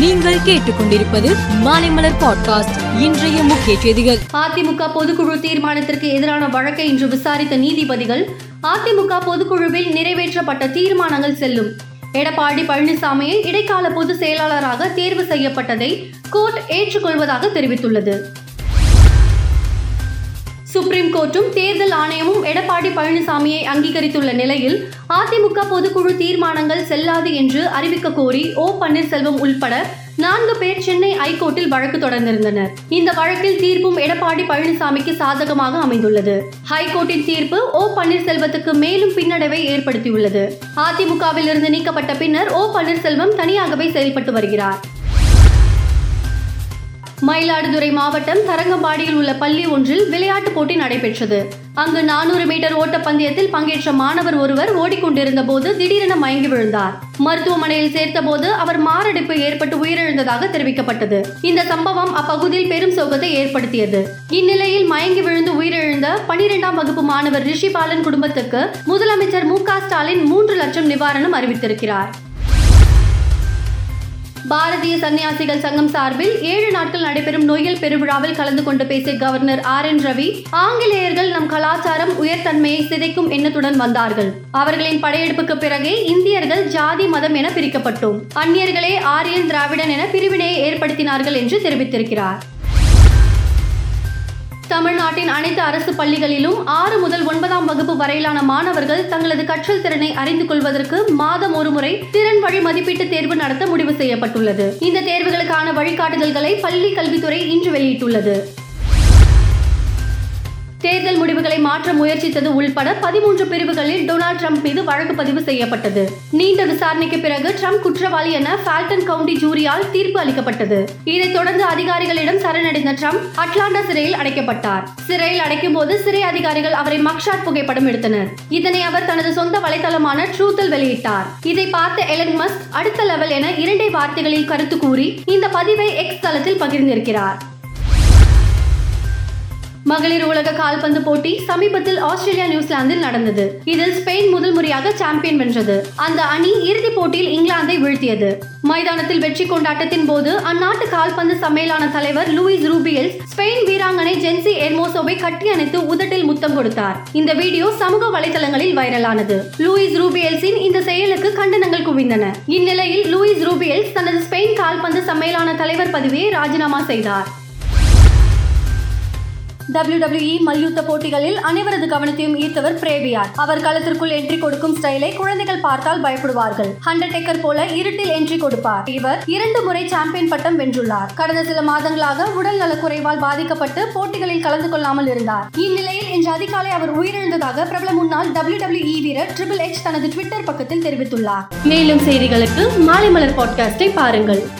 நீங்கள் கேட்டுக்கொண்டிருப்பது மாலைமலர் பாட்காஸ்ட். இன்றைய முக்கிய செய்திகள். அதிமுக பொதுக்குழு தீர்மானத்திற்கு எதிரான வழக்கை இன்று விசாரித்த நீதிபதிகள் அதிமுக பொதுக்குழுவில் நிறைவேற்றப்பட்ட தீர்மானங்கள் செல்லும். எடப்பாடி பழனிசாமியை இடைக்கால பொதுச் செயலாளராக தேர்வு செய்யப்பட்டதை கோர்ட் ஏற்றுக்கொள்வதாக தெரிவித்துள்ளது. சுப்ரீம் கோர்ட்டும் தேர்தல் ஆணையமும் எடப்பாடி பழனிசாமியை அங்கீகரித்துள்ள நிலையில் அதிமுக பொதுக்குழு தீர்மானங்கள் செல்லாது என்று அறிவிக்க கோரி ஓ பன்னீர்செல்வம் உள்பட நான்கு பேர் சென்னை ஐகோர்ட்டில் வழக்கு தொடர்ந்திருந்தனர். இந்த வழக்கில் தீர்ப்பும் எடப்பாடி பழனிசாமிக்கு சாதகமாக அமைந்துள்ளது. ஹைகோர்ட்டின் தீர்ப்பு ஓ பன்னீர்செல்வத்துக்கு மேலும் பின்னடைவை ஏற்படுத்தியுள்ளது. அதிமுகவில் இருந்து நீக்கப்பட்ட பின்னர் ஓ பன்னீர்செல்வம் தனியாகவே செயல்பட்டு வருகிறார். மயிலாடுதுறை மாவட்டம் தரங்கம்பாடியில் உள்ள பள்ளி ஒன்றில் விளையாட்டுப் போட்டி நடைபெற்றது. அங்கு நானூறு மீட்டர் ஓட்டப்பந்தயத்தில் பங்கேற்ற மாணவர் ஒருவர் ஓடிக்கொண்டிருந்த போது திடீரென மயங்கி விழுந்தார். மருத்துவமனையில் சேர்த்தபோது அவர் மாரடைப்பு ஏற்பட்டு உயிரிழந்ததாக தெரிவிக்கப்பட்டது. இந்த சம்பவம் அப்பகுதியில் பெரும் சோகத்தை ஏற்படுத்தியது. இந்நிலையில் மயங்கி விழுந்து உயிரிழந்த பனிரெண்டாம் வகுப்பு மாணவர் ரிஷிபாலன் குடும்பத்துக்கு முதலமைச்சர் மு ஸ்டாலின் மூன்று லட்சம் நிவாரணம் அறிவித்திருக்கிறார். பாரதிய சன்னியாசிகள் சங்கம் சார்பில் ஏழு நாட்கள் நடைபெறும் நொய்யல் பெருவிழாவில் கலந்து கொண்டு பேசிய கவர்னர் ஆர் என் ரவி ஆங்கிலேயர்கள் நம் கலாச்சாரம் உயர்தன்மையை சிதைக்கும் எண்ணத்துடன் வந்தார்கள். அவர்களின் படையெடுப்புக்கு பிறகே இந்தியர்கள் ஜாதி மதம் என பிரிக்கப்பட்டோம். அந்நியர்களே ஆரியன் திராவிடன் என பிரிவினையை ஏற்படுத்தினார்கள் என்று தெரிவித்திருக்கிறார். தமிழ்நாட்டின் அனைத்து அரசு பள்ளிகளிலும் ஆறு முதல் ஒன்பதாம் வகுப்பு வரையிலான மாணவர்கள் தங்களது கற்றல் திறனை அறிந்து கொள்வதற்கு மாதம் ஒருமுறை திறன் வழி மதிப்பீட்டு தேர்வு நடத்த முடிவு செய்யப்பட்டுள்ளது. இந்த தேர்வுகளுக்கான வழிகாட்டுதல்களை பள்ளி கல்வித்துறை இன்று வெளியிட்டுள்ளது. தேர்தல் முடிவுகளை மாற்ற முயற்சித்தது உள்பட பதிமூன்று பிரிவுகளில் டொனால்டு ட்ரம்ப் மீது வழக்கு பதிவு செய்யப்பட்டது. நீண்ட விசாரணைக்கு பிறகு ட்ரம்ப் குற்றவாளி என ஃபால்டன் கவுண்டி ஜூரியால் தீர்ப்பு அளிக்கப்பட்டது. இதைத் தொடர்ந்து அதிகாரிகளிடம் சரணடைந்த ட்ரம்ப் அட்லாண்டா சிறையில் அடைக்கப்பட்டார். சிறையில் அடைக்கும் போது சிறை அதிகாரிகள் அவரை மக்ஷாட் புகைப்படம் எடுத்தனர். இதனை அவர் தனது சொந்த வலைதளமான ட்ரூத்தில் வெளியிட்டார். இதை பார்த்த எலன் மஸ்க் அடுத்த லெவல் என இரண்டே வார்த்தைகளில் கருத்து கூறி இந்த பதிவை எக்ஸ் தளத்தில் பகிர்ந்திருக்கிறார். மகளிர் உலக கால்பந்து போட்டி சமீபத்தில் ஆஸ்திரேலியா நியூசிலாந்தில் நடந்தது. இதில் ஸ்பெயின் முதல் முறையாக சாம்பியன் வென்றது. அந்த அணி இறுதிப் போட்டியில் இங்கிலாந்தை வீழ்த்தியது. மைதானத்தில் வெற்றி கொண்டாட்டத்தின் போது அந்நாட்டு கால்பந்து சம்மேளன தலைவர் லூயிஸ் ரூபியல்ஸ் ஸ்பெயின் வீராங்கனை ஜென்சி எர்மோசோவை கட்டி அணைத்து உதட்டில் முத்தம் கொடுத்தார். இந்த வீடியோ சமூக வலைதளங்களில் வைரலானது. லூயிஸ் ரூபியல்ஸின் இந்த செயலுக்கு கண்டனங்கள் குவிந்தன. இந்நிலையில் லூயிஸ் ரூபியல்ஸ் தனது ஸ்பெயின் கால்பந்து சம்மேளன தலைவர் பதவியை ராஜினாமா செய்தார். WWE மல்யுத்த போட்டிகளில் அனைவரது கவனத்தையும் ஈர்த்தவர் பிரேவியார் அவர் களத்திற்குள் என்ட்ரி கொடுக்கும் ஸ்டைலை குழந்தைகள் பார்த்தால் பயப்படுவார்கள். ஹண்டர்டேக்கர் போல இருட்டில் என்ட்ரி கொடுப்பார். இவர் இரண்டு முறை சாம்பியன் பட்டம் வென்றுள்ளார். கடந்த சில மாதங்களாக உடல் நலக்குறைவால் பாதிக்கப்பட்டு போட்டிகளில் கலந்து கொள்ளாமல் இருந்தார். இந்நிலையில் இன்று அதிகாலை அவர் உயிரிழந்ததாக பிரபல முன்னாள் WWE வீரர் ட்ரிபிள் எச் தனது ட்விட்டர் பக்கத்தில் தெரிவித்துள்ளார். மேலும் செய்திகளுக்கு மாலை மலர் பாட்காஸ்டை பாருங்கள்.